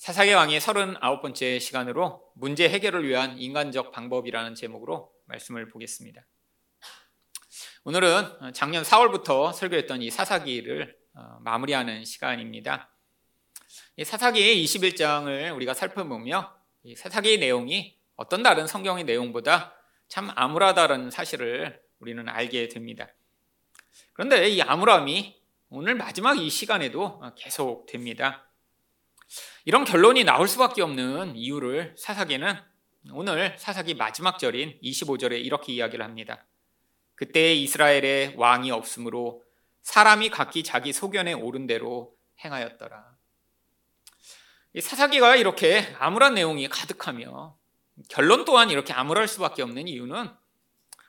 사사기 왕의 39번째 시간으로 문제 해결을 위한 인간적 방법이라는 제목으로 말씀을 보겠습니다. 오늘은 작년 4월부터 설교했던 이 사사기를 어, 마무리하는 시간입니다. 이 사사기의 21장을 우리가 살펴보며 이 사사기의 내용이 어떤 다른 성경의 내용보다 참 암울하다는 사실을 우리는 알게 됩니다. 그런데 이 암울함이 오늘 마지막 이 시간에도 계속 됩니다. 이런 결론이 나올 수밖에 없는 이유를 사사기는 오늘 사사기 마지막 절인 25절에 이렇게 이야기를 합니다. 그때 이스라엘에 왕이 없으므로 사람이 각기 자기 소견에 오른 대로 행하였더라. 이 사사기가 이렇게 암울한 내용이 가득하며 결론 또한 이렇게 암울할 수밖에 없는 이유는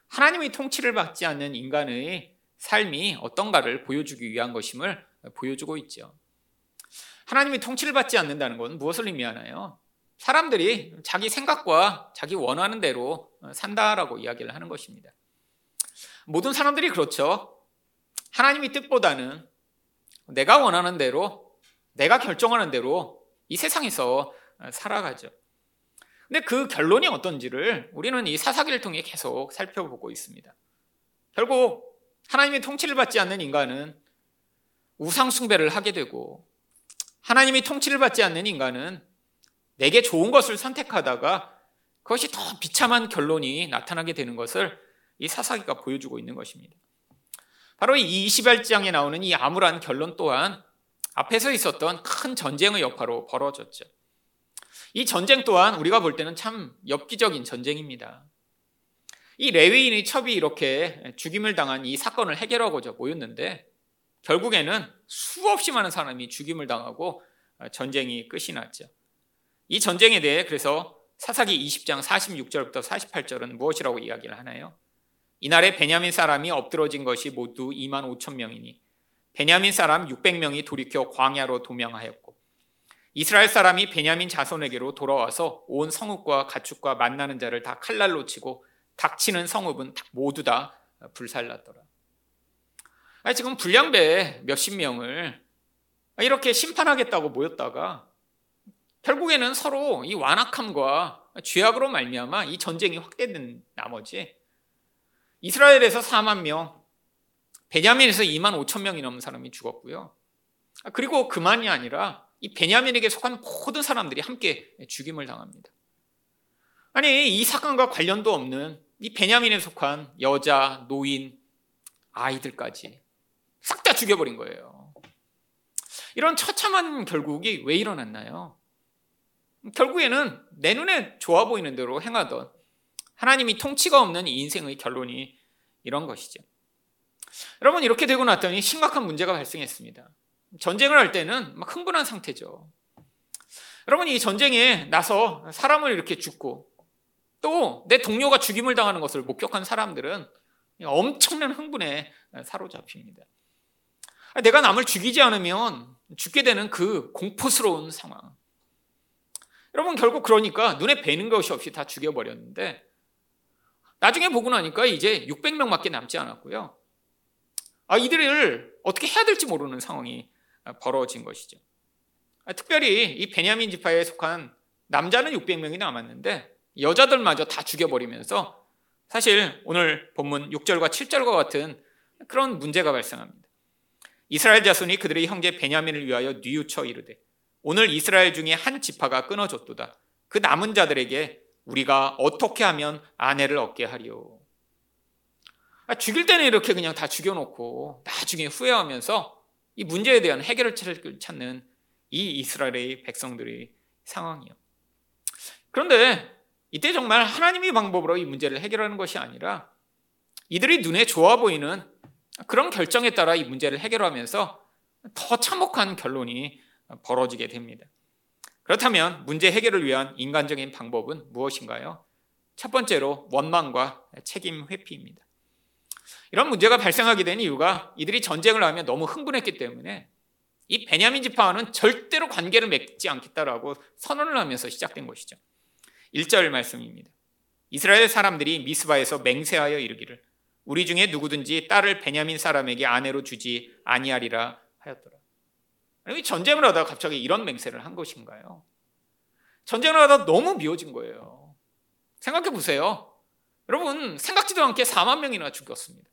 하나님의 통치를 받지 않는 인간의 삶이 어떤가를 보여주기 위한 것임을 보여주고 있죠. 하나님이 통치를 받지 않는다는 건 무엇을 의미하나요? 사람들이 자기 생각과 자기 원하는 대로 산다라고 이야기를 하는 것입니다. 모든 사람들이 그렇죠. 하나님의 뜻보다는 내가 원하는 대로, 내가 결정하는 대로 이 세상에서 살아가죠. 근데 그 결론이 어떤지를 우리는 이 사사기를 통해 계속 살펴보고 있습니다. 결국 하나님의 통치를 받지 않는 인간은 우상숭배를 하게 되고 하나님이 통치를 받지 않는 인간은 내게 좋은 것을 선택하다가 그것이 더 비참한 결론이 나타나게 되는 것을 이 사사기가 보여주고 있는 것입니다. 바로 이 21장에 나오는 이 암울한 결론 또한 앞에서 있었던 큰 전쟁의 여파로 벌어졌죠. 이 전쟁 또한 우리가 볼 때는 참 엽기적인 전쟁입니다. 이 레위인의 첩이 이렇게 죽임을 당한 이 사건을 해결하고자 모였는데 결국에는 수없이 많은 사람이 죽임을 당하고 어, 전쟁이 끝이 났죠. 이 전쟁에 대해 그래서 사사기 20장 46절부터 48절은 무엇이라고 이야기를 하나요? 이날에 베냐민 사람이 엎드러진 것이 모두 2만 5천 명이니 베냐민 사람 600명이 돌이켜 광야로 도명하였고 이스라엘 사람이 베냐민 자손에게로 돌아와서 온 성읍과 가축과 만나는 자를 다 칼날로 치고 닥치는 성읍은 모두 다 불살랐더라. 아니, 지금 불량배 몇십 명을 이렇게 심판하겠다고 모였다가 결국에는 서로 이 완악함과 죄악으로 말미암아 이 전쟁이 확대된 나머지 이스라엘에서 4만 명, 베냐민에서 2만 5천 명이 넘는 사람이 죽었고요. 그리고 그만이 아니라 이 베냐민에게 속한 모든 사람들이 함께 죽임을 당합니다. 아니 이 사건과 관련도 없는 이 베냐민에 속한 여자, 노인, 아이들까지 싹 다 죽여버린 거예요. 이런 처참한 결국이 왜 일어났나요? 결국에는 내 눈에 좋아 보이는 대로 행하던 하나님이 통치가 없는 이 인생의 결론이 이런 것이죠. 여러분 이렇게 되고 났더니 심각한 문제가 발생했습니다. 전쟁을 할 때는 막 흥분한 상태죠. 여러분 이 전쟁에 나서 사람을 이렇게 죽고 또 내 동료가 죽임을 당하는 것을 목격한 사람들은 엄청난 흥분에 사로잡힙니다. 내가 남을 죽이지 않으면 죽게 되는 그 공포스러운 상황. 여러분 결국 그러니까 눈에 뵈는 것이 없이 다 죽여버렸는데 나중에 보고 나니까 이제 600명밖에 남지 않았고요. 아 이들을 어떻게 해야 될지 모르는 상황이 벌어진 것이죠. 아, 특별히 이 베냐민 지파에 속한 남자는 600명이 남았는데 여자들마저 다 죽여버리면서 사실 오늘 본문 6절과 7절과 같은 그런 문제가 발생합니다. 이스라엘 자손이 그들의 형제 베냐민을 위하여 뉘우쳐 이르되 오늘 이스라엘 중에 한 지파가 끊어졌도다. 그 남은 자들에게 우리가 어떻게 하면 아내를 얻게 하리요. 아, 죽일 때는 이렇게 그냥 다 죽여놓고 나중에 후회하면서 이 문제에 대한 해결을 찾는 이 이스라엘의 백성들의 상황이요. 그런데 이때 정말 하나님의 방법으로 이 문제를 해결하는 것이 아니라 이들이 눈에 좋아 보이는 그런 결정에 따라 이 문제를 해결하면서 더 참혹한 결론이 벌어지게 됩니다. 그렇다면 문제 해결을 위한 인간적인 방법은 무엇인가요? 첫 번째로 원망과 책임 회피입니다. 이런 문제가 발생하게 된 이유가 이들이 전쟁을 하면 너무 흥분했기 때문에 이 베냐민 지파와는 절대로 관계를 맺지 않겠다라고 선언을 하면서 시작된 것이죠. 1절 말씀입니다. 이스라엘 사람들이 미스바에서 맹세하여 이르기를 우리 중에 누구든지 딸을 베냐민 사람에게 아내로 주지 아니하리라 하였더라. 왜 전쟁을 하다가 갑자기 이런 맹세를 한 것인가요? 전쟁을 하다 너무 미워진 거예요. 생각해 보세요. 여러분, 생각지도 않게 4만 명이나 죽였습니다.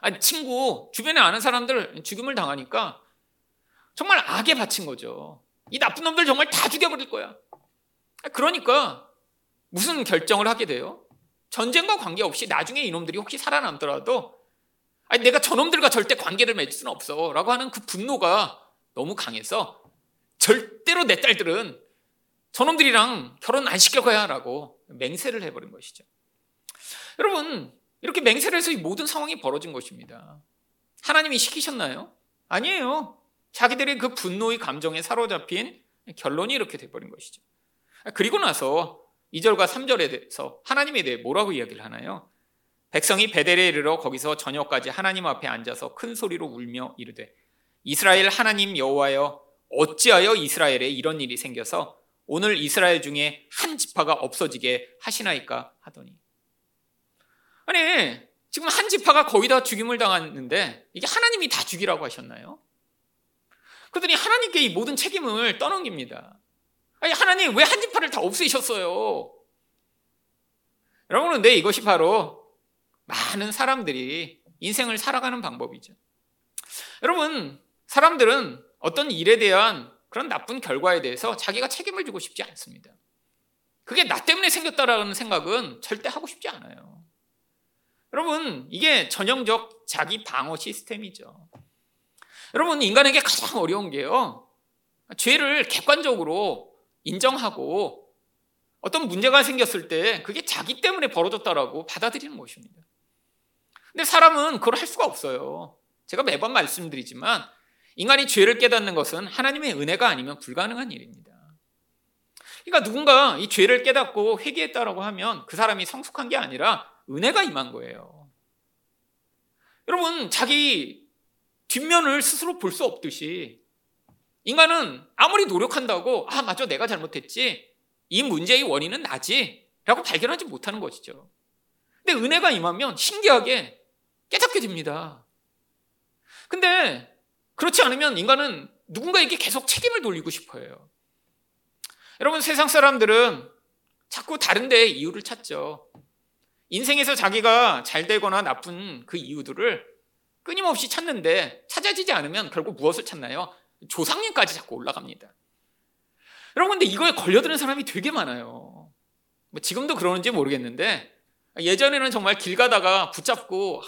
아니, 친구, 주변에 아는 사람들 죽임을 당하니까 정말 악에 바친 거죠. 이 나쁜 놈들 정말 다 죽여버릴 거야. 그러니까 무슨 결정을 하게 돼요? 전쟁과 관계없이 나중에 이놈들이 혹시 살아남더라도 아니, 내가 저놈들과 절대 관계를 맺을 수는 없어. 라고 하는 그 분노가 너무 강해서 절대로 내 딸들은 저놈들이랑 결혼 안 시켜가야 라고 맹세를 해버린 것이죠. 여러분, 이렇게 맹세를 해서 이 모든 상황이 벌어진 것입니다. 하나님이 시키셨나요? 아니에요. 자기들의 그 분노의 감정에 사로잡힌 결론이 이렇게 돼버린 것이죠. 그리고 나서 2절과 3절에 대해서 하나님에 대해 뭐라고 이야기를 하나요? 백성이 베델에 이르러 거기서 저녁까지 하나님 앞에 앉아서 큰 소리로 울며 이르되 이스라엘 하나님 여호와여 어찌하여 이스라엘에 이런 일이 생겨서 오늘 이스라엘 중에 한 지파가 없어지게 하시나이까 하더니 아니 지금 한 지파가 거의 다 죽임을 당했는데 이게 하나님이 다 죽이라고 하셨나요? 그러더니 하나님께 이 모든 책임을 떠넘깁니다. 아니 하나님 왜 한 지파를 다 없애셨어요? 여러분 근데 이것이 바로 많은 사람들이 인생을 살아가는 방법이죠. 여러분 사람들은 어떤 일에 대한 그런 나쁜 결과에 대해서 자기가 책임을 지고 싶지 않습니다. 그게 나 때문에 생겼다라는 생각은 절대 하고 싶지 않아요. 여러분, 이게 전형적 자기 방어 시스템이죠. 여러분, 인간에게 가장 어려운 게요. 죄를 객관적으로 인정하고 어떤 문제가 생겼을 때 그게 자기 때문에 벌어졌다라고 받아들이는 것입니다. 근데 사람은 그걸 할 수가 없어요. 제가 매번 말씀드리지만 인간이 죄를 깨닫는 것은 하나님의 은혜가 아니면 불가능한 일입니다. 그러니까 누군가 이 죄를 깨닫고 회개했다라고 하면 그 사람이 성숙한 게 아니라 은혜가 임한 거예요. 여러분, 자기 뒷면을 스스로 볼 수 없듯이 인간은 아무리 노력한다고 아, 맞아. 내가 잘못했지. 이 문제의 원인은 나지. 라고 발견하지 못하는 것이죠. 근데 은혜가 임하면 신기하게 깨닫게 됩니다. 근데 그렇지 않으면 인간은 누군가에게 계속 책임을 돌리고 싶어요. 여러분, 세상 사람들은 자꾸 다른 데에 이유를 찾죠. 인생에서 자기가 잘 되거나 나쁜 그 이유들을 끊임없이 찾는데 찾아지지 않으면 결국 무엇을 찾나요? 조상님까지 자꾸 올라갑니다. 여러분, 근데 이거에 걸려드는 사람이 되게 많아요. 뭐 지금도 그러는지 모르겠는데 예전에는 정말 길 가다가 붙잡고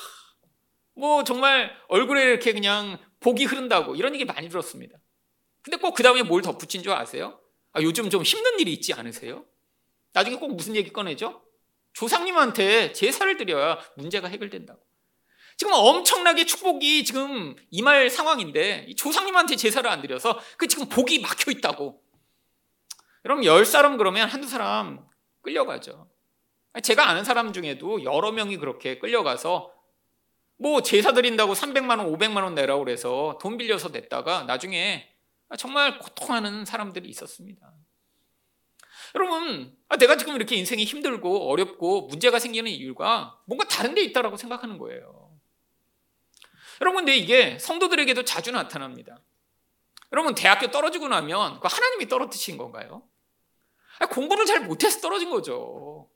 뭐 정말 얼굴에 이렇게 그냥 복이 흐른다고 이런 얘기 많이 들었습니다. 근데 꼭 그 다음에 뭘 덧붙인 줄 아세요? 아, 요즘 좀 힘든 일이 있지 않으세요? 나중에 꼭 무슨 얘기 꺼내죠? 조상님한테 제사를 드려야 문제가 해결된다고. 지금 엄청나게 축복이 지금 임할 상황인데 조상님한테 제사를 안 드려서 그 지금 복이 막혀 있다고. 여러분 열 사람 그러면 한두 사람 끌려가죠. 제가 아는 사람 중에도 여러 명이 그렇게 끌려가서 뭐 제사 드린다고 300만 원, 500만 원 내라고 그래서 돈 빌려서 냈다가 나중에 정말 고통하는 사람들이 있었습니다. 여러분, 아, 내가 지금 이렇게 인생이 힘들고 어렵고 문제가 생기는 이유가 뭔가 다른 데 있다라고 생각하는 거예요. 여러분, 근데 이게 성도들에게도 자주 나타납니다. 여러분, 대학교 떨어지고 나면 그 하나님이 떨어뜨린 건가요? 공부를 잘 못해서 떨어진 거죠.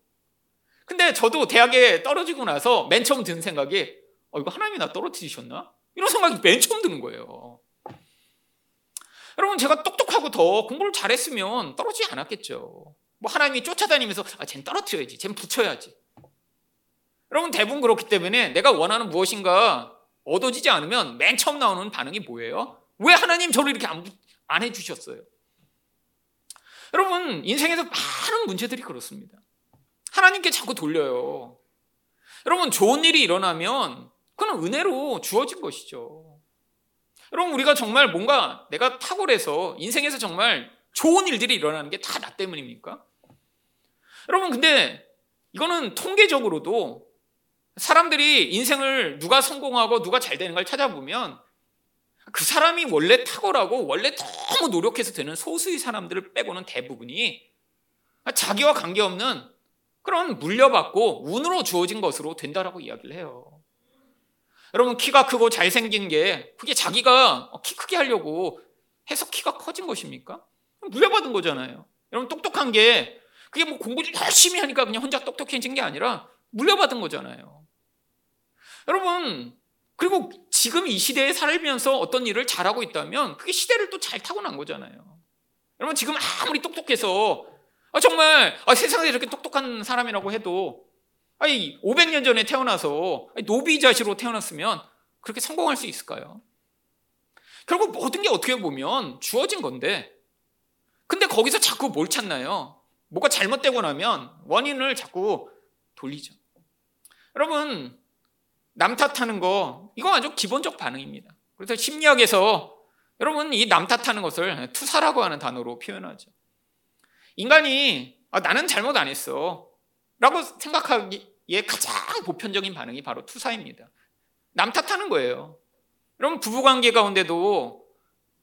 근데 저도 대학에 떨어지고 나서 맨 처음 든 생각이 어, 이거 하나님이 나 떨어뜨리셨나? 이런 생각이 맨 처음 드는 거예요. 여러분 제가 똑똑하고 더 공부를 잘했으면 떨어지지 않았겠죠. 뭐 하나님이 쫓아다니면서 아, 쟨 떨어뜨려야지, 쟨 붙여야지. 여러분 대부분 그렇기 때문에 내가 원하는 무엇인가 얻어지지 않으면 맨 처음 나오는 반응이 뭐예요? 왜 하나님 저를 이렇게 안, 안 해주셨어요? 여러분 인생에서 많은 문제들이 그렇습니다. 하나님께 자꾸 돌려요. 여러분 좋은 일이 일어나면 그건 은혜로 주어진 것이죠. 여러분 우리가 정말 뭔가 내가 탁월해서 인생에서 정말 좋은 일들이 일어나는 게 다 나 때문입니까? 여러분 근데 이거는 통계적으로도 사람들이 인생을 누가 성공하고 누가 잘 되는 걸 찾아보면 그 사람이 원래 탁월하고 원래 너무 노력해서 되는 소수의 사람들을 빼고는 대부분이 자기와 관계없는 그런 물려받고 운으로 주어진 것으로 된다라고 이야기를 해요. 여러분 키가 크고 잘생긴 게 그게 자기가 키 크게 하려고 해서 키가 커진 것입니까? 물려받은 거잖아요. 여러분 똑똑한 게 그게 뭐 공부를 열심히 하니까 그냥 혼자 똑똑해진 게 아니라 물려받은 거잖아요. 여러분 그리고 지금 이 시대에 살면서 어떤 일을 잘하고 있다면 그게 시대를 또 잘 타고난 거잖아요. 여러분 지금 아무리 똑똑해서 아, 정말 아, 세상에 이렇게 똑똑한 사람이라고 해도 아니 500년 전에 태어나서 노비자시로 태어났으면 그렇게 성공할 수 있을까요? 결국 모든 게 어떻게 보면 주어진 건데 근데 거기서 자꾸 뭘 찾나요? 뭐가 잘못되고 나면 원인을 자꾸 돌리죠. 여러분 남 탓하는 거 이거 아주 기본적 반응입니다. 그래서 심리학에서 여러분 이 남 탓하는 것을 투사라고 하는 단어로 표현하죠. 인간이 아, 나는 잘못 안 했어 라고 생각하기에 가장 보편적인 반응이 바로 투사입니다. 남 탓하는 거예요. 여러분 부부관계 가운데도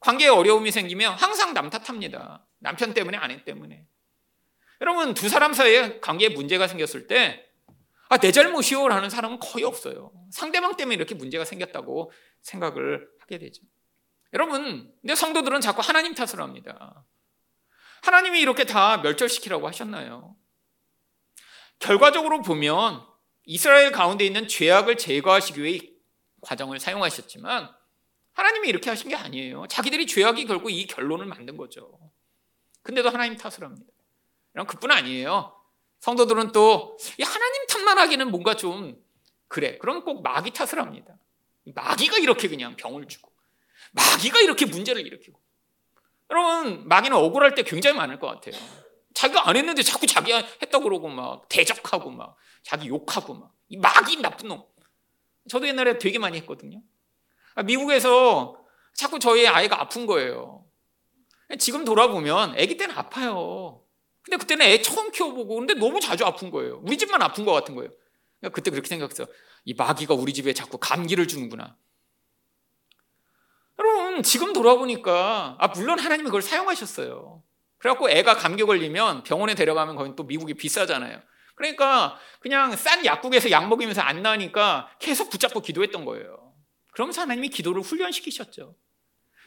관계에 어려움이 생기면 항상 남 탓합니다. 남편 때문에 아내 때문에. 여러분 두 사람 사이에 관계에 문제가 생겼을 때 아, 내 잘못이요 라는 사람은 거의 없어요. 상대방 때문에 이렇게 문제가 생겼다고 생각을 하게 되죠. 여러분, 근데 성도들은 자꾸 하나님 탓을 합니다. 하나님이 이렇게 다 멸절시키라고 하셨나요? 결과적으로 보면 이스라엘 가운데 있는 죄악을 제거하시기 위해 과정을 사용하셨지만 하나님이 이렇게 하신 게 아니에요. 자기들이 죄악이 결국 이 결론을 만든 거죠. 근데도 하나님 탓을 합니다. 그럼 그뿐 아니에요. 성도들은 또 하나님 탓만 하기는 뭔가 좀 그래. 그럼 꼭 마귀 탓을 합니다. 마귀가 이렇게 그냥 병을 주고 마귀가 이렇게 문제를 일으키고 여러분 마귀는 억울할 때 굉장히 많을 것 같아요. 자기가 안 했는데 자꾸 자기가 했다고 그러고 막 대적하고 막 자기 욕하고 막이 마귀 나쁜 놈. 저도 옛날에 되게 많이 했거든요. 아, 미국에서 자꾸 저희 아이가 아픈 거예요. 지금 돌아보면 아기 때는 아파요. 근데 그때는 애 처음 키워보고 근데 너무 자주 아픈 거예요. 우리 집만 아픈 것 같은 거예요. 그러니까 그때 그렇게 생각했어. 이 마귀가 우리 집에 자꾸 감기를 주는구나. 여러분 지금 돌아보니까 아 물론 하나님이 그걸 사용하셨어요. 그래갖고 애가 감기 걸리면 병원에 데려가면 거기 또 미국이 비싸잖아요. 그러니까 그냥 싼 약국에서 약 먹이면서 안 나으니까 계속 붙잡고 기도했던 거예요. 그러면서 하나님이 기도를 훈련시키셨죠.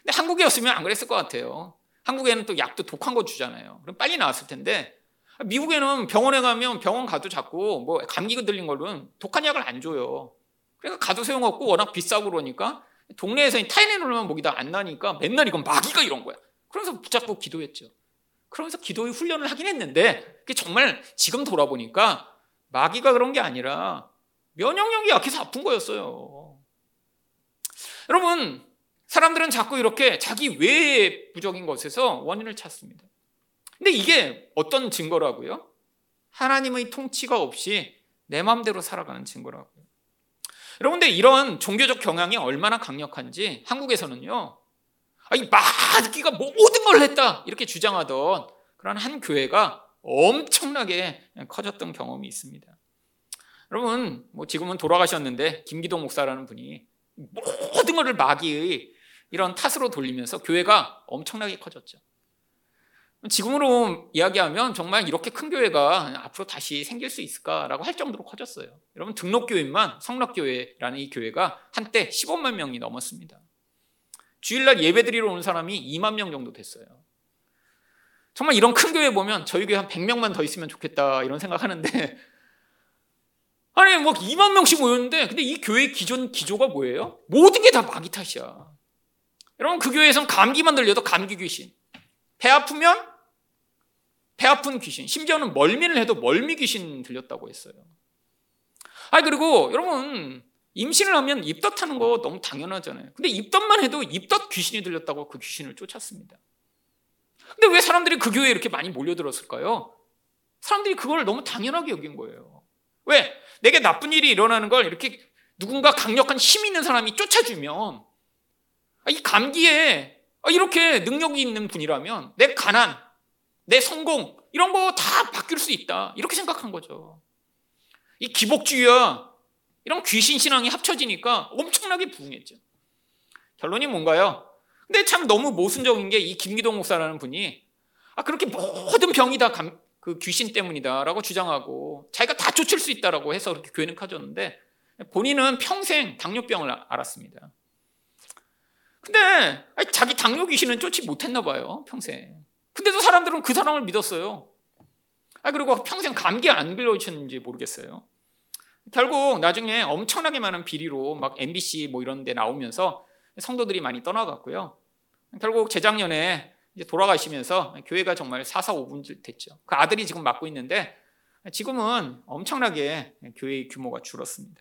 근데 한국이었으면 안 그랬을 것 같아요. 한국에는 또 약도 독한 거 주잖아요. 그럼 빨리 나왔을 텐데 미국에는 병원에 가면 병원 가도 자꾸 뭐 감기 들린 걸로는 독한 약을 안 줘요. 그러니까 가도 소용없고 워낙 비싸고 그러니까 동네에서 타이레놀만 먹이다 안 나니까 맨날 이건 마귀가 이런 거야. 그러면서 붙잡고 기도했죠. 그러면서 기도의 훈련을 하긴 했는데 그게 정말 지금 돌아보니까 마귀가 그런 게 아니라 면역력이 약해서 아픈 거였어요. 여러분 사람들은 자꾸 이렇게 자기 외부적인 것에서 원인을 찾습니다. 근데 이게 어떤 증거라고요? 하나님의 통치가 없이 내 마음대로 살아가는 증거라고요. 여러분들 이런 종교적 경향이 얼마나 강력한지 한국에서는요. 아니 마귀가 모든 걸 했다 이렇게 주장하던 그런 한 교회가 엄청나게 커졌던 경험이 있습니다. 여러분 뭐 지금은 돌아가셨는데 김기동 목사라는 분이 모든 것을 마귀의 이런 탓으로 돌리면서 교회가 엄청나게 커졌죠. 지금으로 이야기하면 정말 이렇게 큰 교회가 앞으로 다시 생길 수 있을까라고 할 정도로 커졌어요. 여러분 등록교회만 성락교회라는 이 교회가 한때 15만 명이 넘었습니다. 주일날 예배드리러 오는 사람이 2만 명 정도 됐어요. 정말 이런 큰 교회 보면 저희 교회 한 100명만 더 있으면 좋겠다 이런 생각하는데 아니 뭐 2만 명씩 모였는데 근데 이 교회 기존 기조가 뭐예요? 모든 게 다 마귀 탓이야. 여러분 그 교회에선 감기만 들려도 감기 귀신 배 아프면 배 아픈 귀신, 심지어는 멀미를 해도 멀미 귀신 들렸다고 했어요. 아 그리고 여러분 임신을 하면 입덧하는 거 너무 당연하잖아요. 근데 입덧만 해도 입덧 귀신이 들렸다고 그 귀신을 쫓았습니다. 근데 왜 사람들이 그 교회에 이렇게 많이 몰려들었을까요? 사람들이 그걸 너무 당연하게 여긴 거예요. 왜? 내게 나쁜 일이 일어나는 걸 이렇게 누군가 강력한 힘 있는 사람이 쫓아주면 이 감기에 아, 이렇게 능력이 있는 분이라면 내 가난, 내 성공 이런 거 다 바뀔 수 있다. 이렇게 생각한 거죠. 이 기복주의와 이런 귀신 신앙이 합쳐지니까 엄청나게 부흥했죠. 결론이 뭔가요? 근데 참 너무 모순적인 게 이 김기동 목사라는 분이 아 그렇게 모든 병이 다그 귀신 때문이다라고 주장하고 자기가 다 쫓을 수 있다라고 해서 그렇게 교회는 커졌는데 본인은 평생 당뇨병을 앓았습니다. 근데 자기 당뇨 귀신은 쫓지 못했나 봐요 평생. 근데도 사람들은 그 사람을 믿었어요. 아 그리고 평생 감기 안 걸리셨는지 모르겠어요. 결국 나중에 엄청나게 많은 비리로 막 MBC 뭐 이런 데 나오면서 성도들이 많이 떠나갔고요. 결국 재작년에 돌아가시면서 교회가 정말 사사오분 됐죠. 그 아들이 지금 맡고 있는데 지금은 엄청나게 교회의 규모가 줄었습니다.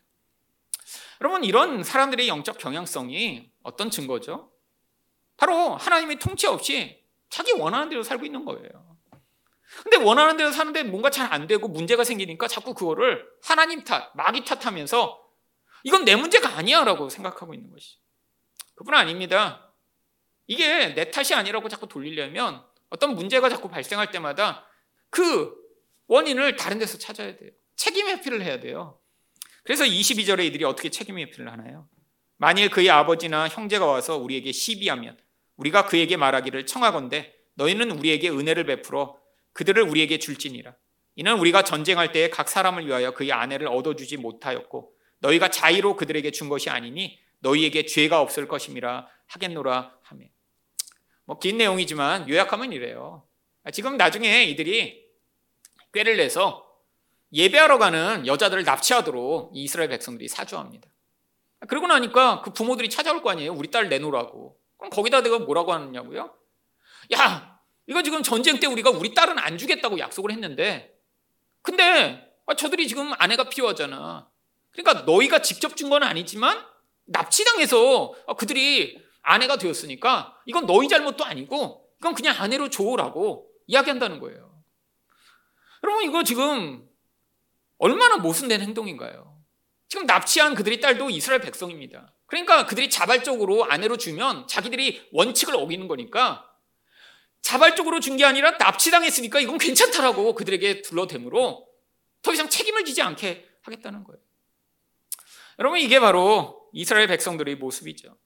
여러분 이런 사람들의 영적 경향성이 어떤 증거죠? 바로 하나님의 통치 없이 자기 원하는 대로 살고 있는 거예요. 근데 원하는 대로 사는데 뭔가 잘 안 되고 문제가 생기니까 자꾸 그거를 하나님 탓, 마귀 탓하면서 이건 내 문제가 아니야 라고 생각하고 있는 것이. 그뿐 아닙니다. 이게 내 탓이 아니라고 자꾸 돌리려면 어떤 문제가 자꾸 발생할 때마다 그 원인을 다른 데서 찾아야 돼요. 책임 회피를 해야 돼요. 그래서 22절에 이들이 어떻게 책임 회피를 하나요? 만일 그의 아버지나 형제가 와서 우리에게 시비하면 우리가 그에게 말하기를 청하건대 너희는 우리에게 은혜를 베풀어 그들을 우리에게 줄지니라. 이는 우리가 전쟁할 때에 각 사람을 위하여 그의 아내를 얻어주지 못하였고 너희가 자의로 그들에게 준 것이 아니니 너희에게 죄가 없을 것임이라 하겠노라 하며. 뭐 긴 내용이지만 요약하면 이래요. 지금 나중에 이들이 꾀를 내서 예배하러 가는 여자들을 납치하도록 이스라엘 백성들이 사주합니다. 그러고 나니까 그 부모들이 찾아올 거 아니에요. 우리 딸 내놓으라고. 그럼 거기다 내가 뭐라고 하느냐고요? 야, 이거 지금 전쟁 때 우리가 우리 딸은 안 주겠다고 약속을 했는데, 근데 아, 저들이 지금 아내가 필요하잖아. 그러니까 너희가 직접 준 건 아니지만 납치당해서 아, 그들이 아내가 되었으니까 이건 너희 잘못도 아니고 이건 그냥 아내로 줘라고 이야기한다는 거예요. 여러분 이거 지금 얼마나 모순된 행동인가요? 지금 납치한 그들의 딸도 이스라엘 백성입니다. 그러니까 그들이 자발적으로 아내로 주면 자기들이 원칙을 어기는 거니까 자발적으로 준 게 아니라 납치당했으니까 이건 괜찮다라고 그들에게 둘러대므로 더 이상 책임을 지지 않게 하겠다는 거예요. 여러분 이게 바로 이스라엘 백성들의 모습이죠.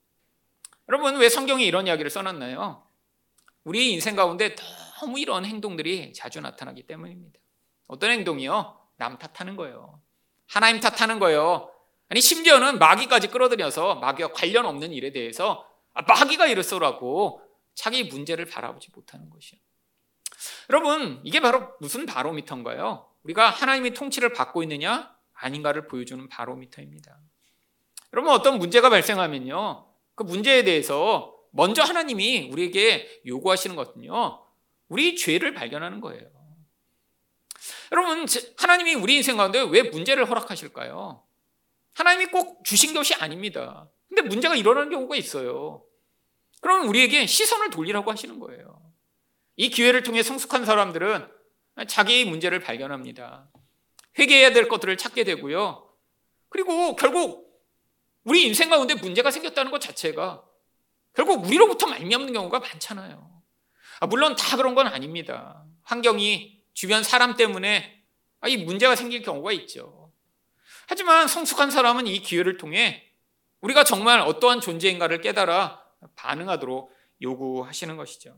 여러분 왜 성경이 이런 이야기를 써놨나요? 우리 인생 가운데 너무 이런 행동들이 자주 나타나기 때문입니다. 어떤 행동이요? 남 탓하는 거예요. 하나님 탓하는 거예요. 아니 심지어는 마귀까지 끌어들여서 마귀와 관련 없는 일에 대해서 아, 마귀가 이랬어라고 자기 문제를 바라보지 못하는 것이요. 여러분 이게 바로 무슨 바로미터인가요? 우리가 하나님의 통치를 받고 있느냐 아닌가를 보여주는 바로미터입니다. 여러분 어떤 문제가 발생하면요 그 문제에 대해서 먼저 하나님이 우리에게 요구하시는 것은요 우리 죄를 발견하는 거예요. 여러분 하나님이 우리 인생 가운데 왜 문제를 허락하실까요? 하나님이 꼭 주신 것이 아닙니다. 근데 문제가 일어나는 경우가 있어요. 그러면 우리에게 시선을 돌리라고 하시는 거예요. 이 기회를 통해 성숙한 사람들은 자기의 문제를 발견합니다. 회개해야 될 것들을 찾게 되고요. 그리고 결국 우리 인생 가운데 문제가 생겼다는 것 자체가 결국 우리로부터 말미암는 경우가 많잖아요. 아, 물론 다 그런 건 아닙니다. 환경이 주변 사람 때문에 이 문제가 생길 경우가 있죠. 하지만 성숙한 사람은 이 기회를 통해 우리가 정말 어떠한 존재인가를 깨달아 반응하도록 요구하시는 것이죠.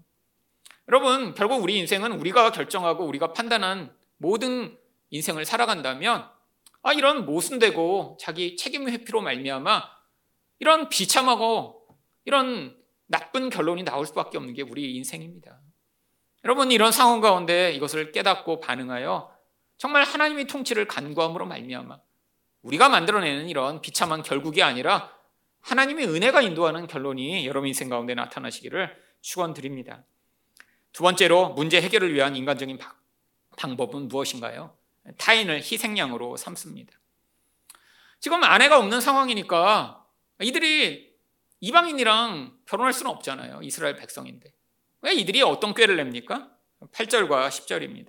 여러분, 결국 우리 인생은 우리가 결정하고 우리가 판단한 모든 인생을 살아간다면 아, 이런 모순되고 자기 책임 회피로 말미암아 이런 비참하고 이런 나쁜 결론이 나올 수밖에 없는 게 우리 인생입니다. 여러분 이런 상황 가운데 이것을 깨닫고 반응하여 정말 하나님의 통치를 간구함으로 말미암아 우리가 만들어내는 이런 비참한 결국이 아니라 하나님의 은혜가 인도하는 결론이 여러분 인생 가운데 나타나시기를 축원드립니다. 두 번째로 문제 해결을 위한 인간적인 방법은 무엇인가요? 타인을 희생양으로 삼습니다. 지금 아내가 없는 상황이니까 이들이 이방인이랑 결혼할 수는 없잖아요. 이스라엘 백성인데. 왜 이들이 어떤 꾀를 냅니까? 8절과 10절입니다.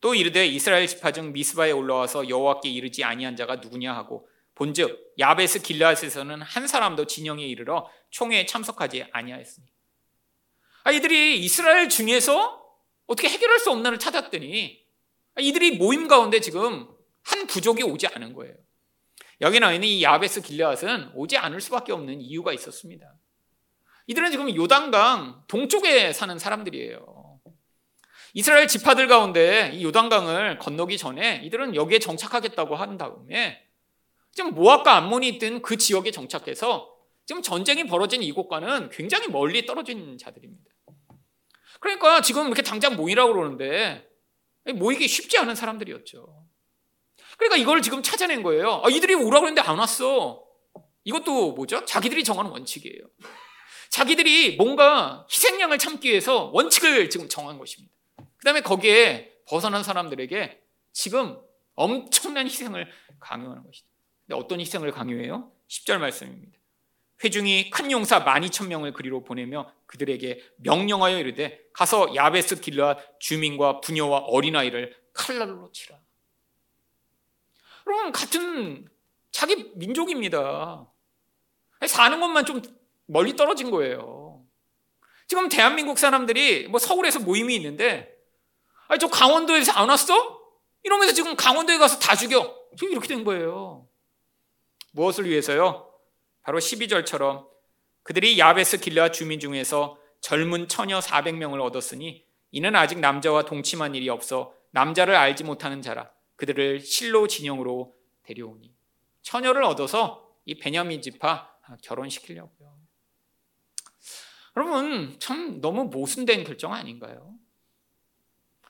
또 이르되 이스라엘 지파 중 미스바에 올라와서 여호와께 이르지 아니한 자가 누구냐 하고 본즉 야베스 길라앗에서는 한 사람도 진영에 이르러 총회에 참석하지 아니하였으니 아, 이들이 이스라엘 중에서 어떻게 해결할 수 없나를 찾았더니 아, 이들이 모임 가운데 지금 한 부족이 오지 않은 거예요. 여기 나와 있는 이 야베스 길라앗은 오지 않을 수밖에 없는 이유가 있었습니다. 이들은 지금 요단강 동쪽에 사는 사람들이에요. 이스라엘 지파들 가운데 이 요단강을 건너기 전에 이들은 여기에 정착하겠다고 한 다음에 지금 모압과 암몬이 있던 그 지역에 정착해서 지금 전쟁이 벌어진 이곳과는 굉장히 멀리 떨어진 자들입니다. 그러니까 지금 이렇게 당장 모이라고 그러는데 모이기 쉽지 않은 사람들이었죠. 그러니까 이걸 지금 찾아낸 거예요. 아, 이들이 오라고 했는데 안 왔어. 이것도 뭐죠? 자기들이 정하는 원칙이에요. 자기들이 뭔가 희생양을 참기 위해서 원칙을 지금 정한 것입니다. 그 다음에 거기에 벗어난 사람들에게 지금 엄청난 희생을 강요하는 것이죠. 근데 어떤 희생을 강요해요? 10절 말씀입니다. 회중이 큰 용사 12,000명을 그리로 보내며 그들에게 명령하여 이르되 가서 야베스 길라 주민과 부녀와 어린아이를 칼날로 치라. 그럼 같은 자기 민족입니다. 사는 것만 좀 멀리 떨어진 거예요. 지금 대한민국 사람들이 뭐 서울에서 모임이 있는데 아니 저 강원도에서 안 왔어? 이러면서 지금 강원도에 가서 다 죽여. 지금 이렇게 된 거예요. 무엇을 위해서요? 바로 12절처럼 그들이 야베스 길라 주민 중에서 젊은 처녀 400명을 얻었으니 이는 아직 남자와 동침한 일이 없어 남자를 알지 못하는 자라 그들을 실로 진영으로 데려오니 처녀를 얻어서 이 베냐민 지파 결혼시키려고요. 여러분 참 너무 모순된 결정 아닌가요?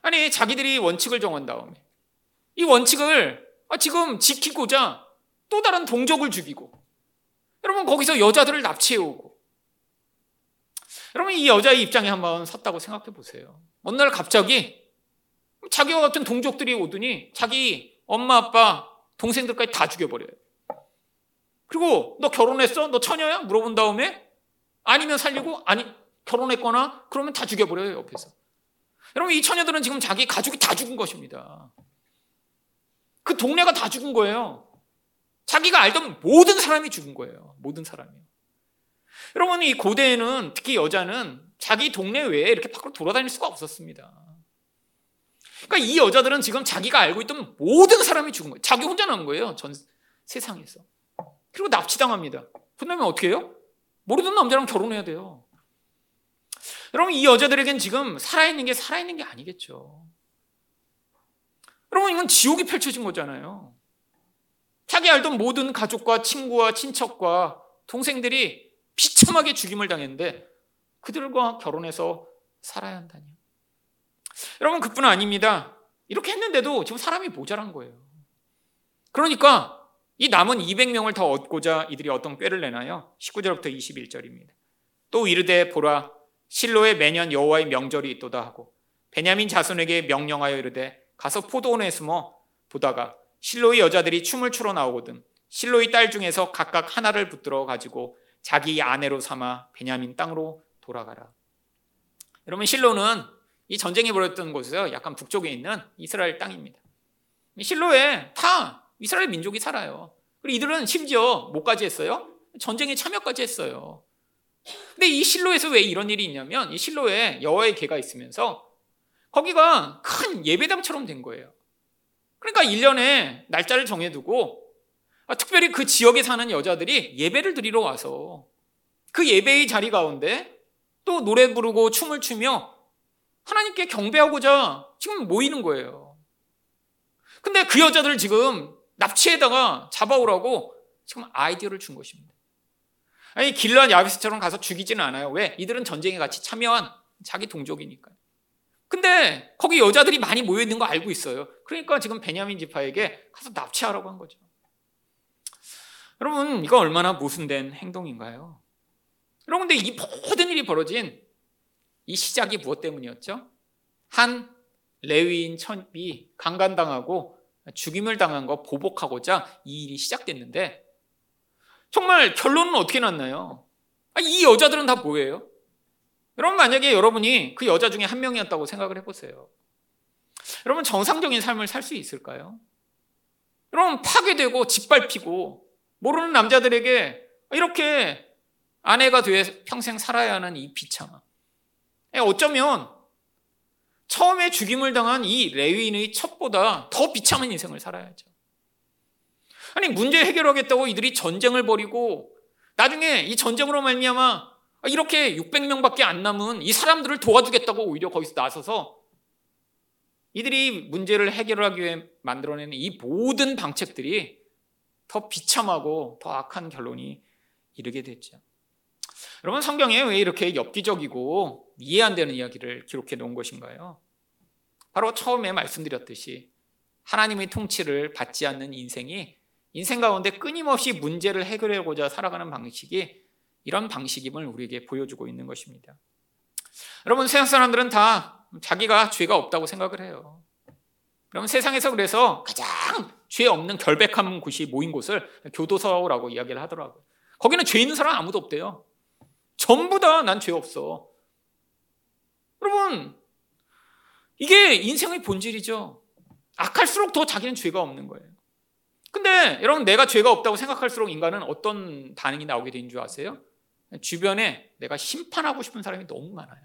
아니 자기들이 원칙을 정한 다음에 이 원칙을 아, 지금 지키고자 또 다른 동족을 죽이고 여러분 거기서 여자들을 납치해오고 여러분 이 여자의 입장에 한번 섰다고 생각해 보세요. 어느 날 갑자기 자기와 같은 동족들이 오더니 자기 엄마 아빠 동생들까지 다 죽여버려요. 그리고 너 결혼했어? 너 처녀야? 물어본 다음에 아니면 살리고 아니 결혼했거나 그러면 다 죽여버려요 옆에서. 여러분 이 처녀들은 지금 자기 가족이 다 죽은 것입니다. 그 동네가 다 죽은 거예요. 자기가 알던 모든 사람이 죽은 거예요. 모든 사람이. 여러분 이 고대에는 특히 여자는 자기 동네 외에 이렇게 밖으로 돌아다닐 수가 없었습니다. 그러니까 이 여자들은 지금 자기가 알고 있던 모든 사람이 죽은 거예요. 자기 혼자 남은 거예요. 전 세상에서. 그리고 납치당합니다. 그다음에 어떻게 해요? 모르던 남자랑 결혼해야 돼요. 여러분 이 여자들에겐 지금 살아있는 게 살아있는 게 아니겠죠. 여러분 이건 지옥이 펼쳐진 거잖아요. 자기 알던 모든 가족과 친구와 친척과 동생들이 비참하게 죽임을 당했는데 그들과 결혼해서 살아야 한다니. 여러분 그뿐 아닙니다. 이렇게 했는데도 지금 사람이 모자란 거예요. 그러니까 이 남은 200명을 더 얻고자 이들이 어떤 꾀를 내나요? 19절부터 21절입니다. 또 이르되 보라 실로에 매년 여호와의 명절이 있도다 하고 베냐민 자손에게 명령하여 이르되 가서 포도원에 숨어 보다가 실로의 여자들이 춤을 추러 나오거든 실로의 딸 중에서 각각 하나를 붙들어 가지고 자기 아내로 삼아 베냐민 땅으로 돌아가라. 여러분 실로는 이 전쟁이 벌어졌던 곳에서 약간 북쪽에 있는 이스라엘 땅입니다. 실로에 다 이스라엘 민족이 살아요. 그리고 이들은 심지어 뭐까지 했어요? 전쟁에 참여까지 했어요. 근데 이 실로에서 왜 이런 일이 있냐면 이 실로에 여호와의 개가 있으면서 거기가 큰 예배당처럼 된 거예요. 그러니까 1년에 날짜를 정해두고 아, 특별히 그 지역에 사는 여자들이 예배를 드리러 와서 그 예배의 자리 가운데 또 노래 부르고 춤을 추며 하나님께 경배하고자 지금 모이는 거예요. 근데 그 여자들 지금 납치에다가 잡아오라고 지금 아이디어를 준 것입니다. 아니 길란 야비스처럼 가서 죽이지는 않아요. 왜? 이들은 전쟁에 같이 참여한 자기 동족이니까요. 근데 거기 여자들이 많이 모여 있는 거 알고 있어요. 그러니까 지금 베냐민 지파에게 가서 납치하라고 한 거죠. 여러분 이거 얼마나 모순된 행동인가요? 여러분 근데 이 모든 일이 벌어진 이 시작이 무엇 때문이었죠? 한 레위인 천이 강간당하고 죽임을 당한 거 보복하고자 이 일이 시작됐는데 정말 결론은 어떻게 났나요? 아, 이 여자들은 다 뭐예요? 여러분 만약에 여러분이 그 여자 중에 한 명이었다고 생각을 해보세요. 여러분 정상적인 삶을 살 수 있을까요? 여러분 파괴되고 짓밟히고 모르는 남자들에게 이렇게 아내가 돼 평생 살아야 하는 이 비참함. 예, 어쩌면 처음에 죽임을 당한 이 레위인의 첩보다 더 비참한 인생을 살아야죠. 아니 문제 해결하겠다고 이들이 전쟁을 벌이고 나중에 이 전쟁으로 말미암아 이렇게 600명밖에 안 남은 이 사람들을 도와주겠다고 오히려 거기서 나서서 이들이 문제를 해결하기 위해 만들어내는 이 모든 방책들이 더 비참하고 더 악한 결론이 이르게 됐죠. 여러분 성경에 왜 이렇게 엽기적이고 이해 안 되는 이야기를 기록해 놓은 것인가요? 바로 처음에 말씀드렸듯이 하나님의 통치를 받지 않는 인생이 인생 가운데 끊임없이 문제를 해결하고자 살아가는 방식이 이런 방식임을 우리에게 보여주고 있는 것입니다. 여러분 세상 사람들은 다 자기가 죄가 없다고 생각을 해요. 그러면 세상에서 그래서 가장 죄 없는 결백한 곳이 모인 곳을 교도소라고 이야기를 하더라고요. 거기는 죄 있는 사람 아무도 없대요. 전부 다 난 죄 없어. 여러분, 이게 인생의 본질이죠. 악할수록 더 자기는 죄가 없는 거예요. 근데 여러분, 내가 죄가 없다고 생각할수록 인간은 어떤 반응이 나오게 되는 줄 아세요? 주변에 내가 심판하고 싶은 사람이 너무 많아요.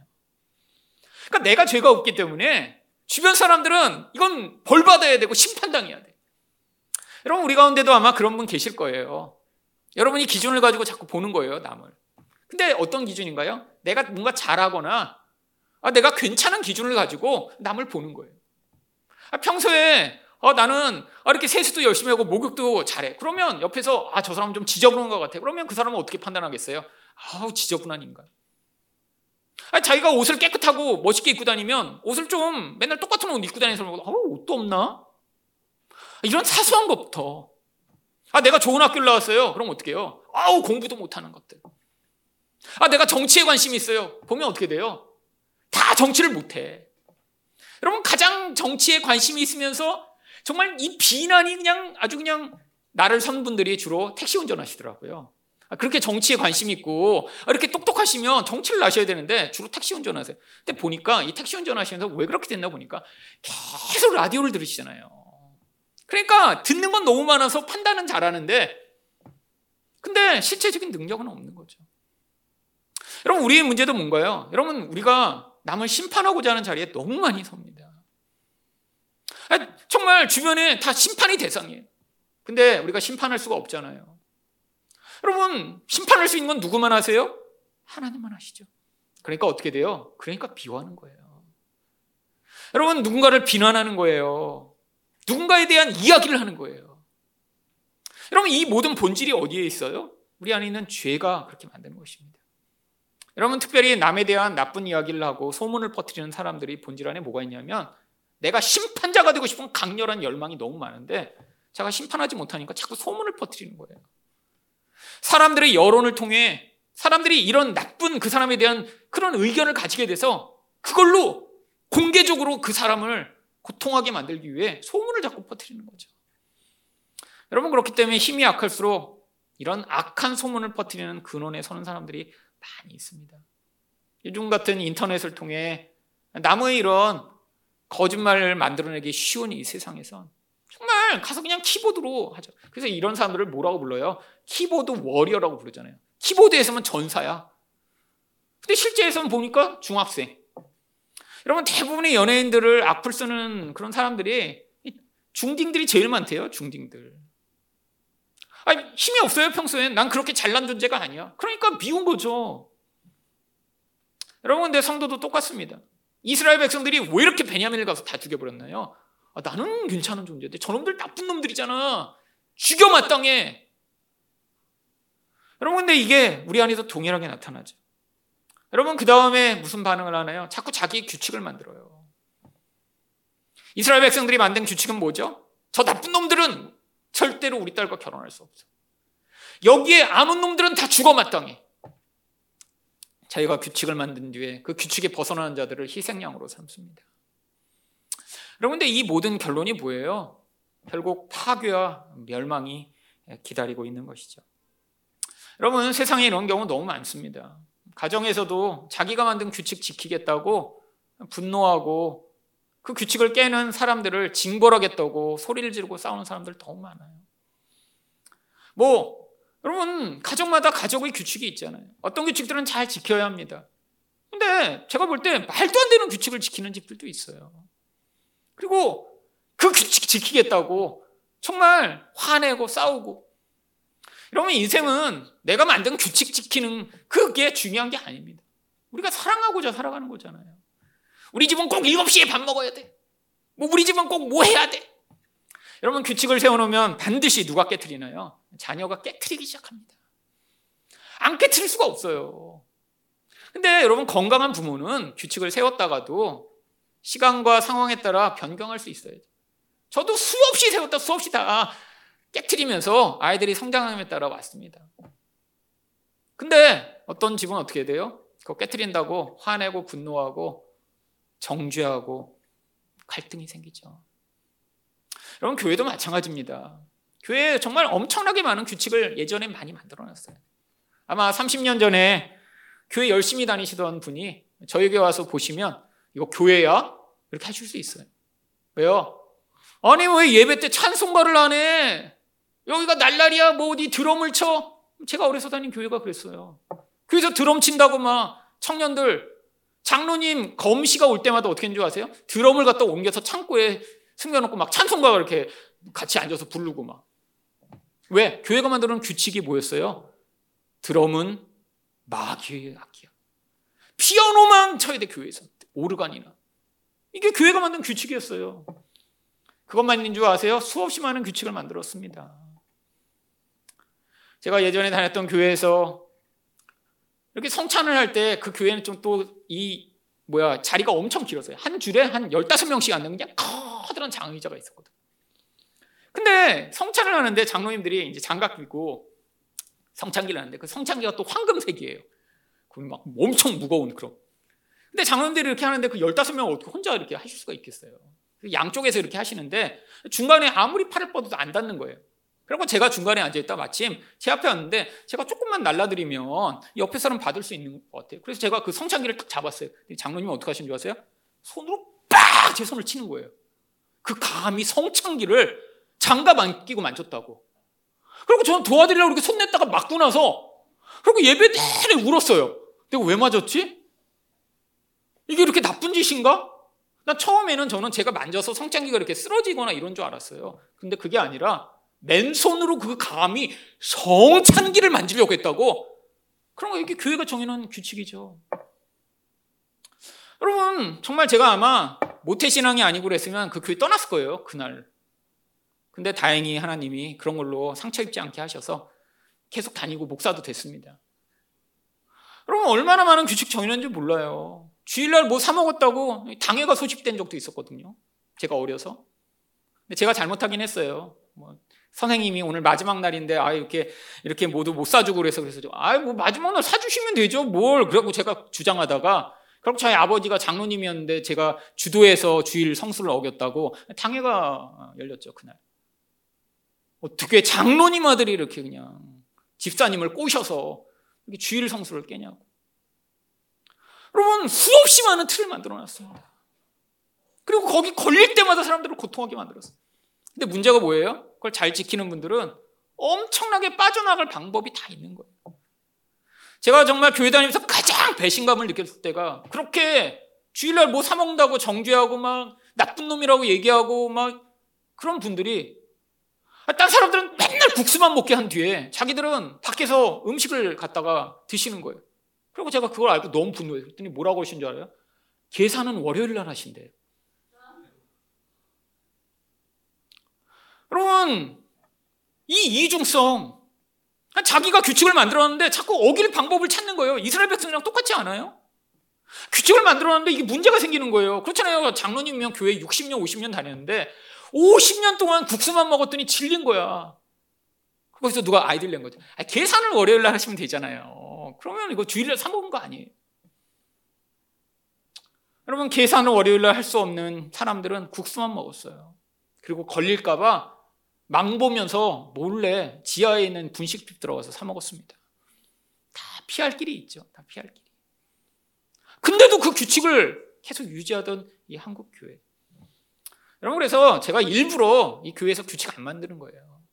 그러니까 내가 죄가 없기 때문에 주변 사람들은 이건 벌 받아야 되고 심판당해야 돼. 여러분 우리 가운데도 아마 그런 분 계실 거예요. 여러분이 기준을 가지고 자꾸 보는 거예요, 남을. 근데 어떤 기준인가요? 내가 뭔가 잘하거나 아, 내가 괜찮은 기준을 가지고 남을 보는 거예요. 아, 평소에 아, 나는 아, 이렇게 세수도 열심히 하고 목욕도 잘해. 그러면 옆에서 아, 저 사람 좀 지저분한 것 같아. 그러면 그 사람은 어떻게 판단하겠어요? 아우, 지저분한 인간. 아, 자기가 옷을 깨끗하고 멋있게 입고 다니면 옷을 좀 맨날 똑같은 옷 입고 다니는 사람은 아우, 옷도 없나? 이런 사소한 것부터 아, 내가 좋은 학교를 나왔어요. 그럼 어떻게 해요? 아우, 공부도 못하는 것들. 아, 내가 정치에 관심이 있어요. 보면 어떻게 돼요? 다 정치를 못해. 여러분, 가장 정치에 관심이 있으면서 정말 이 비난이 그냥 아주 그냥 나를 선 분들이 주로 택시 운전하시더라고요. 아, 그렇게 정치에 관심 있고 이렇게 똑똑하시면 정치를 하셔야 되는데 주로 택시 운전하세요. 근데 보니까 이 택시 운전하시면서 왜 그렇게 됐나 보니까 계속 라디오를 들으시잖아요. 그러니까 듣는 건 너무 많아서 판단은 잘하는데 근데 실제적인 능력은 없는 거죠. 여러분 우리의 문제도 뭔가요? 여러분 우리가 남을 심판하고자 하는 자리에 너무 많이 섭니다. 정말 주변에 다 심판이 대상이에요. 근데 우리가 심판할 수가 없잖아요. 여러분 심판할 수 있는 건 누구만 하세요? 하나님만 하시죠. 그러니까 어떻게 돼요? 그러니까 비호하는 거예요. 여러분 누군가를 비난하는 거예요. 누군가에 대한 이야기를 하는 거예요. 여러분 이 모든 본질이 어디에 있어요? 우리 안에 있는 죄가 그렇게 만드는 것입니다. 여러분 특별히 남에 대한 나쁜 이야기를 하고 소문을 퍼뜨리는 사람들이 본질 안에 뭐가 있냐면 내가 심판자가 되고 싶은 강렬한 열망이 너무 많은데 제가 심판하지 못하니까 자꾸 소문을 퍼뜨리는 거예요. 사람들의 여론을 통해 사람들이 이런 나쁜 그 사람에 대한 그런 의견을 가지게 돼서 그걸로 공개적으로 그 사람을 고통하게 만들기 위해 소문을 자꾸 퍼뜨리는 거죠. 여러분 그렇기 때문에 힘이 약할수록 이런 악한 소문을 퍼뜨리는 근원에 서는 사람들이 많이 있습니다. 요즘 같은 인터넷을 통해 남의 이런 거짓말을 만들어내기 쉬운 이 세상에선 정말 가서 그냥 키보드로 하죠. 그래서 이런 사람들을 뭐라고 불러요? 키보드 워리어라고 부르잖아요. 키보드에서는 전사야. 근데 실제에서는 보니까 중학생. 여러분 대부분의 연예인들을 악플 쓰는 그런 사람들이 중딩들이 제일 많대요. 중딩들. 아니, 힘이 없어요, 평소에. 난 그렇게 잘난 존재가 아니야. 그러니까 미운 거죠. 여러분, 근데 성도도 똑같습니다. 이스라엘 백성들이 왜 이렇게 베냐민을 가서 다 죽여버렸나요? 아, 나는 괜찮은 존재인데 저놈들 나쁜 놈들이잖아. 죽여 마땅해. 여러분, 근데 이게 우리 안에서 동일하게 나타나죠. 여러분, 그 다음에 무슨 반응을 하나요? 자꾸 자기 규칙을 만들어요. 이스라엘 백성들이 만든 규칙은 뭐죠? 저 나쁜 놈들은 절대로 우리 딸과 결혼할 수 없어. 여기에 안 온 놈들은 다 죽어 마땅해. 자기가 규칙을 만든 뒤에 그 규칙에 벗어나는 자들을 희생양으로 삼습니다. 여러분, 근데 이 모든 결론이 뭐예요? 결국 파괴와 멸망이 기다리고 있는 것이죠. 여러분, 세상에 이런 경우 너무 많습니다. 가정에서도 자기가 만든 규칙 지키겠다고 분노하고 그 규칙을 깨는 사람들을 징벌하겠다고 소리를 지르고 싸우는 사람들 너무 많아요. 뭐 여러분 가족마다 가족의 규칙이 있잖아요. 어떤 규칙들은 잘 지켜야 합니다. 근데 제가 볼 때 말도 안 되는 규칙을 지키는 집들도 있어요. 그리고 그 규칙 지키겠다고 정말 화내고 싸우고 여러분 인생은 내가 만든 규칙 지키는 그게 중요한 게 아닙니다. 우리가 사랑하고자 살아가는 거잖아요. 우리 집은 꼭 7시에 밥 먹어야 돼. 뭐 우리 집은 꼭 뭐 해야 돼. 여러분 규칙을 세워놓으면 반드시 누가 깨뜨리나요? 자녀가 깨뜨리기 시작합니다. 안 깨트릴 수가 없어요. 근데 여러분 건강한 부모는 규칙을 세웠다가도 시간과 상황에 따라 변경할 수 있어요. 저도 수없이 세웠다 수없이 다 깨트리면서 아이들이 성장함에 따라 왔습니다. 근데 어떤 집은 어떻게 돼요? 그거 깨트린다고 화내고 분노하고 정죄하고 갈등이 생기죠. 여러분 교회도 마찬가지입니다. 교회에 정말 엄청나게 많은 규칙을 예전에 많이 만들어 놨어요. 아마 30년 전에 교회 열심히 다니시던 분이 저에게 와서 보시면 이거 교회야? 이렇게 하실 수 있어요. 왜요? 아니 왜 예배 때 찬송가를 안 해? 여기가 날라리야 뭐 어디 드럼을 쳐? 제가 어려서 다닌 교회가 그랬어요. 그래서 드럼 친다고 막 청년들 장로님 검시가 올 때마다 어떻게 하는 줄 아세요? 드럼을 갖다 옮겨서 창고에 숨겨놓고 막 찬송가 이렇게 같이 앉아서 부르고 막. 왜? 교회가 만드는 규칙이 뭐였어요? 드럼은 마귀의 악기야. 피아노만 쳐야 돼, 교회에서. 오르간이나. 이게 교회가 만든 규칙이었어요. 그것만 있는 줄 아세요? 수없이 많은 규칙을 만들었습니다. 제가 예전에 다녔던 교회에서 이렇게 성찬을 할 때 그 교회는 좀 또 이 뭐야 자리가 엄청 길었어요. 한 줄에 한 15명씩 앉는 그냥 커다란 장의자가 있었거든. 근데 성찬을 하는데 장로님들이 이제 장갑 끼고 성찬기를 하는데 그 성찬기가 또 황금색이에요. 그막 엄청 무거운 그런. 근데 장로님들이 이렇게 하는데 그 15명 어떻게 혼자 이렇게 하실 수가 있겠어요. 양쪽에서 이렇게 하시는데 중간에 아무리 팔을 뻗어도 안 닿는 거예요. 그리고 제가 중간에 앉아있다 마침 제 앞에 왔는데 제가 조금만 날라드리면 옆에 사람 받을 수 있는 것 같아요. 그래서 제가 그 성찬기를 딱 잡았어요. 장로님은 어떻게 하신 줄 아세요? 손으로 빡! 제 손을 치는 거예요. 그 감히 성찬기를 장갑 안 끼고 만졌다고. 그리고 저는 도와드리려고 이렇게 손 냈다가 맞고 나서 그리고 예배 내내 울었어요. 내가 왜 맞았지? 이게 이렇게 나쁜 짓인가? 난 처음에는 저는 제가 만져서 성찬기가 이렇게 쓰러지거나 이런 줄 알았어요. 근데 그게 아니라 맨손으로 그 감히 성찬기를 만지려고 했다고? 그런 거 이게 교회가 정해놓은 규칙이죠. 여러분, 정말 제가 아마 모태신앙이 아니고 그랬으면 그 교회 떠났을 거예요, 그날. 근데 다행히 하나님이 그런 걸로 상처 입지 않게 하셔서 계속 다니고 목사도 됐습니다. 여러분, 얼마나 많은 규칙 정해놨는지 몰라요. 주일날 뭐 사먹었다고 당해가 소집된 적도 있었거든요. 제가 어려서. 근데 제가 잘못하긴 했어요. 뭐 선생님이 오늘 마지막 날인데 아 이렇게 이렇게 모두 못 사주고 그래서 그래서 아뭐 마지막 날 사주시면 되죠. 뭘. 그래고 제가 주장하다가 그럼 저희 아버지가 장로님이었는데 제가 주도해서 주일 성수를 어겼다고 당회가 열렸죠 그날. 어떻게 장로님 아들이 이렇게 그냥 집사님을 꼬셔서 주일 성수를 깨냐고. 여러분 수없이 많은 틀을 만들어 놨습니다. 그리고 거기 걸릴 때마다 사람들을 고통하게 만들었어요. 근데 문제가 뭐예요? 그걸 잘 지키는 분들은 엄청나게 빠져나갈 방법이 다 있는 거예요. 제가 정말 교회 다니면서 가장 배신감을 느꼈을 때가 그렇게 주일날 뭐 사먹는다고 정죄하고 막 나쁜 놈이라고 얘기하고 막 그런 분들이 딴 사람들은 맨날 국수만 먹게 한 뒤에 자기들은 밖에서 음식을 갖다가 드시는 거예요. 그리고 제가 그걸 알고 너무 분노해요. 그랬더니 뭐라고 하신 줄 알아요? 계산은 월요일 날 하신대요. 여러분, 이 이중성, 자기가 규칙을 만들었는데 자꾸 어길 방법을 찾는 거예요. 이스라엘 백성이랑 똑같지 않아요? 규칙을 만들었는데 이게 문제가 생기는 거예요. 그렇잖아요. 장로님이면 교회 60년, 50년 다녔는데 50년 동안 국수만 먹었더니 질린 거야. 거기서 누가 아이디를 낸 거죠. 아, 계산을 월요일 날 하시면 되잖아요. 그러면 이거 주일날 사 먹은 거 아니에요. 여러분, 계산을 월요일 날 할 수 없는 사람들은 국수만 먹었어요. 그리고 걸릴까 봐 망 보면서 몰래 지하에 있는 분식집 들어가서 사 먹었습니다. 다 피할 길이 있죠. 다 피할 길이. 근데도 그 규칙을 계속 유지하던 이 한국 교회. 여러분 그래서 제가 일부러 이 교회에서 규칙 안 만드는 거예요.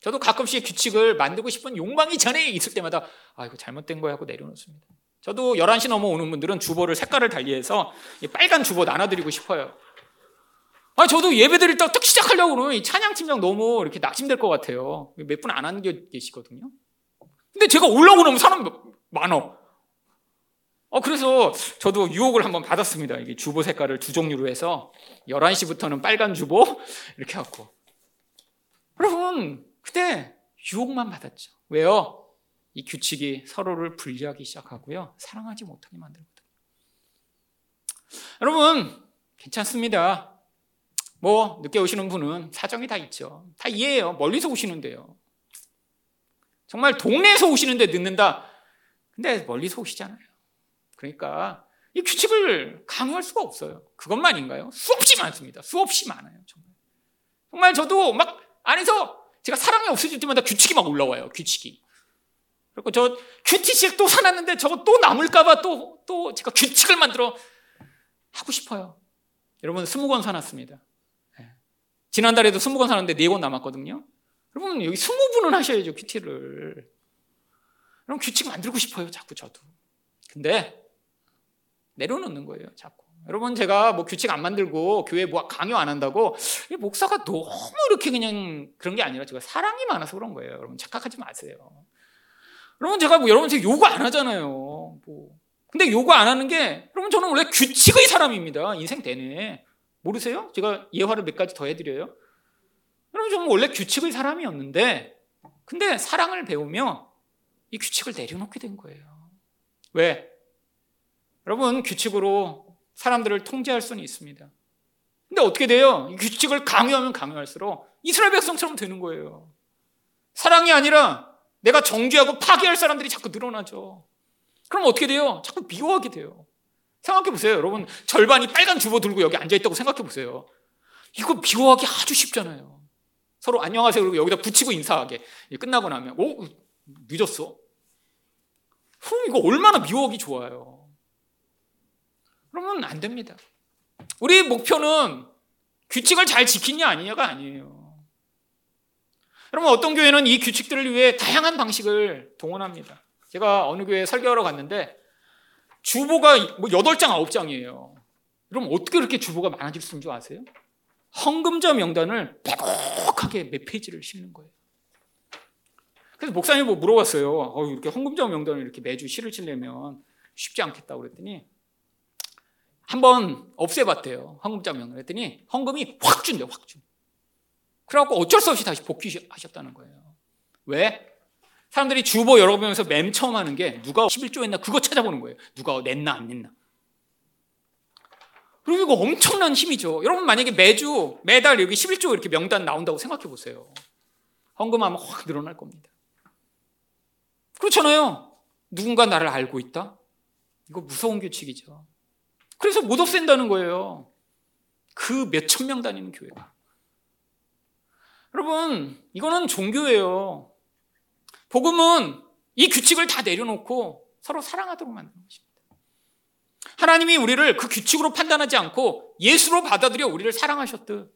저도 가끔씩 규칙을 만들고 싶은 욕망이 전에 있을 때마다 아 이거 잘못된 거야 하고 내려놓습니다. 저도 11시 넘어 오는 분들은 주보를 색깔을 달리해서 빨간 주보 나눠드리고 싶어요. 아, 저도 예배 드릴 때 딱 시작하려고 그러면 이 찬양팀장 너무 이렇게 낙심될 것 같아요. 몇 분 안 하는 게 계시거든요. 근데 제가 올라오고 나면 사람 많어. 어, 그래서 저도 유혹을 한번 받았습니다. 이게 주보 색깔을 두 종류로 해서 11시부터는 빨간 주보 이렇게 갖고. 여러분, 그때 유혹만 받았죠. 왜요? 이 규칙이 서로를 분리하기 시작하고요. 사랑하지 못하게 만들거든요. 여러분, 괜찮습니다. 뭐, 늦게 오시는 분은 사정이 다 있죠. 다 이해해요. 멀리서 오시는데요. 정말 동네에서 오시는데 늦는다. 근데 멀리서 오시잖아요. 그러니까 이 규칙을 강요할 수가 없어요. 그것만인가요? 수없이 많습니다. 수없이 많아요. 정말. 정말 저도 막 안에서 제가 사랑이 없어질 때마다 규칙이 막 올라와요. 규칙이. 그리고 저 큐티식 또 사놨는데 저거 또 남을까봐 또, 또 제가 규칙을 만들어 하고 싶어요. 여러분, 스무 권 사놨습니다. 네. 지난달에도 스무 권 사놨는데 네권 남았거든요. 여러분, 여기 스무 분은 하셔야죠, 큐티를. 그럼 규칙 만들고 싶어요, 자꾸 저도. 근데 내려놓는 거예요, 자꾸. 여러분 제가 뭐 규칙 안 만들고 교회 뭐 강요 안 한다고 목사가 너무 이렇게 그냥 그런 게 아니라 제가 사랑이 많아서 그런 거예요. 여러분 착각하지 마세요. 여러분 제가 뭐 여러분한테 요구 안 하잖아요. 뭐 근데 요구 안 하는 게 여러분 저는 원래 규칙의 사람입니다. 인생 내내 모르세요? 제가 예화를 몇 가지 더 해드려요. 여러분 저는 원래 규칙의 사람이었는데 근데 사랑을 배우며 이 규칙을 내려놓게 된 거예요. 왜? 여러분 규칙으로 사람들을 통제할 수는 있습니다. 근데 어떻게 돼요? 이 규칙을 강요하면 강요할수록 이스라엘 백성처럼 되는 거예요. 사랑이 아니라 내가 정죄하고 파괴할 사람들이 자꾸 늘어나죠. 그럼 어떻게 돼요? 자꾸 미워하게 돼요. 생각해 보세요. 여러분, 절반이 빨간 주보 들고 여기 앉아 있다고 생각해 보세요. 이거 미워하기 아주 쉽잖아요. 서로 안녕하세요. 그리고 여기다 붙이고 인사하게. 끝나고 나면, 오, 늦었어. 후, 이거 얼마나 미워하기 좋아요. 그러면 안 됩니다. 우리 목표는 규칙을 잘 지키냐 아니냐가 아니에요. 여러분 어떤 교회는 이 규칙들을 위해 다양한 방식을 동원합니다. 제가 어느 교회 설교하러 갔는데 주보가 뭐 8장, 9장이에요. 그럼 어떻게 그렇게 주보가 많아질 수 있는 줄 아세요? 헌금자 명단을 빼곡하게 몇 페이지를 싣는 거예요. 그래서 목사님 뭐 물어봤어요. 어, 이렇게 헌금자 명단을 이렇게 매주 실을 치려면 쉽지 않겠다고 그랬더니 한번 없애봤대요. 헌금자 명을 했더니 헌금이 확 준대요. 확 준. 그래갖고 어쩔 수 없이 다시 복귀하셨다는 거예요. 왜? 사람들이 주보 열어보면서 맨 처음 하는 게 누가 11조 했나 그거 찾아보는 거예요. 누가 냈나 안 냈나. 그리고 이거 엄청난 힘이죠. 여러분 만약에 매주 매달 여기 11조 이렇게 명단 나온다고 생각해 보세요. 헌금하면 확 늘어날 겁니다. 그렇잖아요. 누군가 나를 알고 있다? 이거 무서운 규칙이죠. 그래서 못 없앤다는 거예요. 그 몇 천 명 다니는 교회가. 여러분, 이거는 종교예요. 복음은 이 규칙을 다 내려놓고 서로 사랑하도록 만드는 것입니다. 하나님이 우리를 그 규칙으로 판단하지 않고 예수로 받아들여 우리를 사랑하셨듯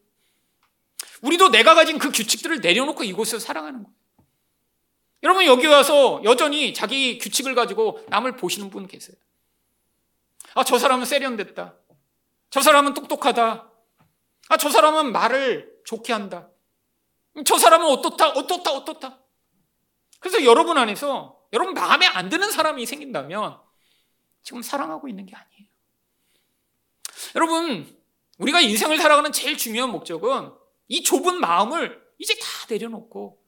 우리도 내가 가진 그 규칙들을 내려놓고 이곳에서 사랑하는 거예요. 여러분 여기 와서 여전히 자기 규칙을 가지고 남을 보시는 분 계세요. 아, 저 사람은 세련됐다. 저 사람은 똑똑하다. 아, 저 사람은 말을 좋게 한다. 저 사람은 어떻다, 어떻다, 어떻다. 그래서 여러분 안에서 여러분 마음에 안 드는 사람이 생긴다면 지금 사랑하고 있는 게 아니에요. 여러분, 우리가 인생을 살아가는 제일 중요한 목적은 이 좁은 마음을 이제 다 내려놓고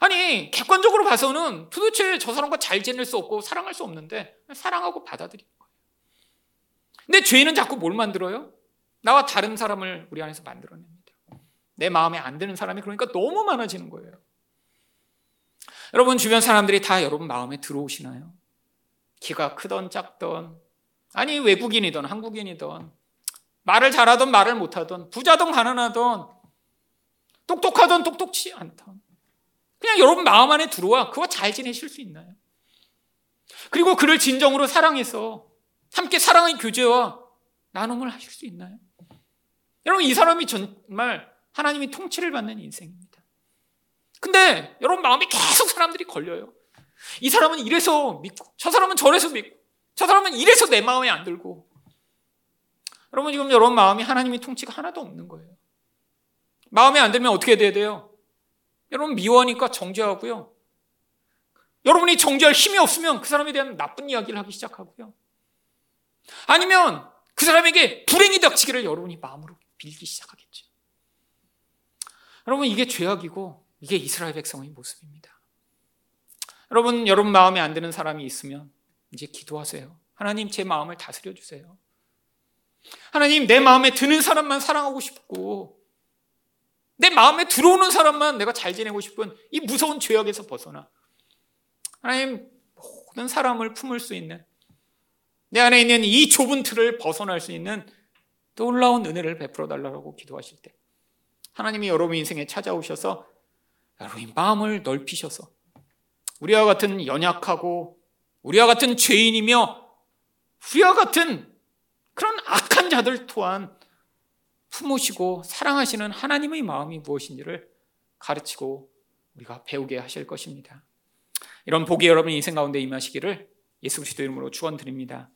아니, 객관적으로 봐서는 도대체 저 사람과 잘 지낼 수 없고 사랑할 수 없는데 사랑하고 받아들이는 거예요. 근데 죄는 자꾸 뭘 만들어요? 나와 다른 사람을 우리 안에서 만들어냅니다. 내 마음에 안 드는 사람이 그러니까 너무 많아지는 거예요. 여러분 주변 사람들이 다 여러분 마음에 들어오시나요? 키가 크던 작던 아니 외국인이든 한국인이든 말을 잘하던 말을 못하던 부자든 가난하던 똑똑하던 똑똑치 않던 그냥 여러분 마음 안에 들어와 그와 잘 지내실 수 있나요? 그리고 그를 진정으로 사랑해서 함께 사랑의 교제와 나눔을 하실 수 있나요? 여러분 이 사람이 정말 하나님이 통치를 받는 인생입니다. 근데 여러분 마음에 계속 사람들이 걸려요. 이 사람은 이래서 믿고 저 사람은 저래서 믿고 저 사람은 이래서 내 마음에 안 들고 여러분 지금 여러분 마음이 하나님의 통치가 하나도 없는 거예요. 마음에 안 들면 어떻게 돼야 돼요? 여러분 미워하니까 정죄하고요. 여러분이 정죄할 힘이 없으면 그 사람에 대한 나쁜 이야기를 하기 시작하고요. 아니면 그 사람에게 불행이 닥치기를 여러분이 마음으로 빌기 시작하겠죠. 여러분 이게 죄악이고 이게 이스라엘 백성의 모습입니다. 여러분, 여러분 마음에 안 드는 사람이 있으면 이제 기도하세요. 하나님, 제 마음을 다스려 주세요. 하나님, 내 마음에 드는 사람만 사랑하고 싶고, 내 마음에 들어오는 사람만 내가 잘 지내고 싶은 이 무서운 죄악에서 벗어나. 하나님, 모든 사람을 품을 수 있는, 내 안에 있는 이 좁은 틀을 벗어날 수 있는 놀라운 은혜를 베풀어 달라고 기도하실 때, 하나님이 여러분 인생에 찾아오셔서 여러분의 마음을 넓히셔서 우리와 같은 연약하고 우리와 같은 죄인이며 우리와 같은 그런 악한 자들 또한 품으시고 사랑하시는 하나님의 마음이 무엇인지를 가르치고 우리가 배우게 하실 것입니다. 이런 복이 여러분 인생 가운데 임하시기를 예수 그리스도 이름으로 축원드립니다.